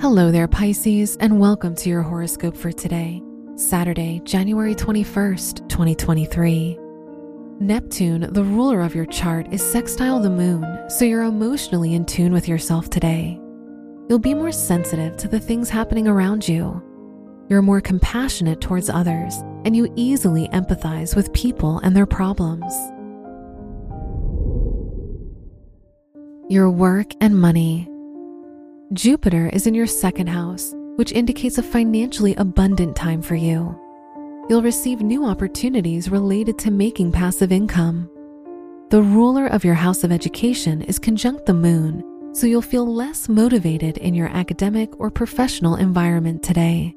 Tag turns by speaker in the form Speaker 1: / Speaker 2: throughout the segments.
Speaker 1: Hello there, Pisces, and welcome to your horoscope for today, Saturday, January 21st, 2023. Neptune, the ruler of your chart, is sextile the moon, so you're emotionally in tune with yourself today. You'll be more sensitive to the things happening around you. You're more compassionate towards others, and you easily empathize with people and their problems. Your work and money. Jupiter is in your second house, which indicates a financially abundant time for you. You'll receive new opportunities related to making passive income. The ruler of your house of education is conjunct the moon, so you'll feel less motivated in your academic or professional environment today.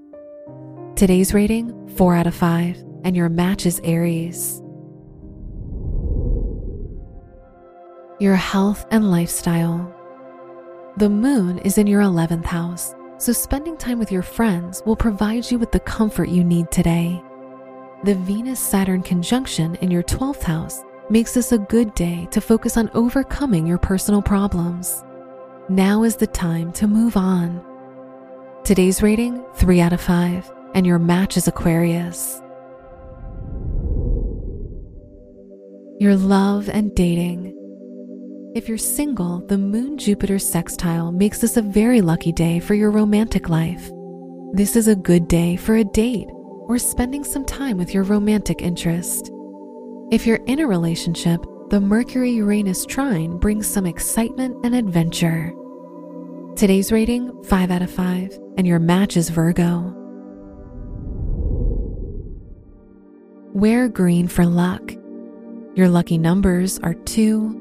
Speaker 1: Today's rating 4 out of 5, and your match is Aries. Your health and lifestyle. The moon is in your 11th house, so spending time with your friends will provide you with the comfort you need today. The Venus Saturn conjunction in your 12th house makes this a good day to focus on overcoming your personal problems. Now is the time to move on. Today's rating 3 out of 5, and your match is Aquarius. Your love and dating. If you're single, the Moon Jupiter sextile makes this a very lucky day for your romantic life. This is a good day for a date or spending some time with your romantic interest. If you're in a relationship, the Mercury Uranus trine brings some excitement and adventure. Today's rating 5 out of 5, and your match is Virgo. Wear green for luck. Your lucky numbers are 2,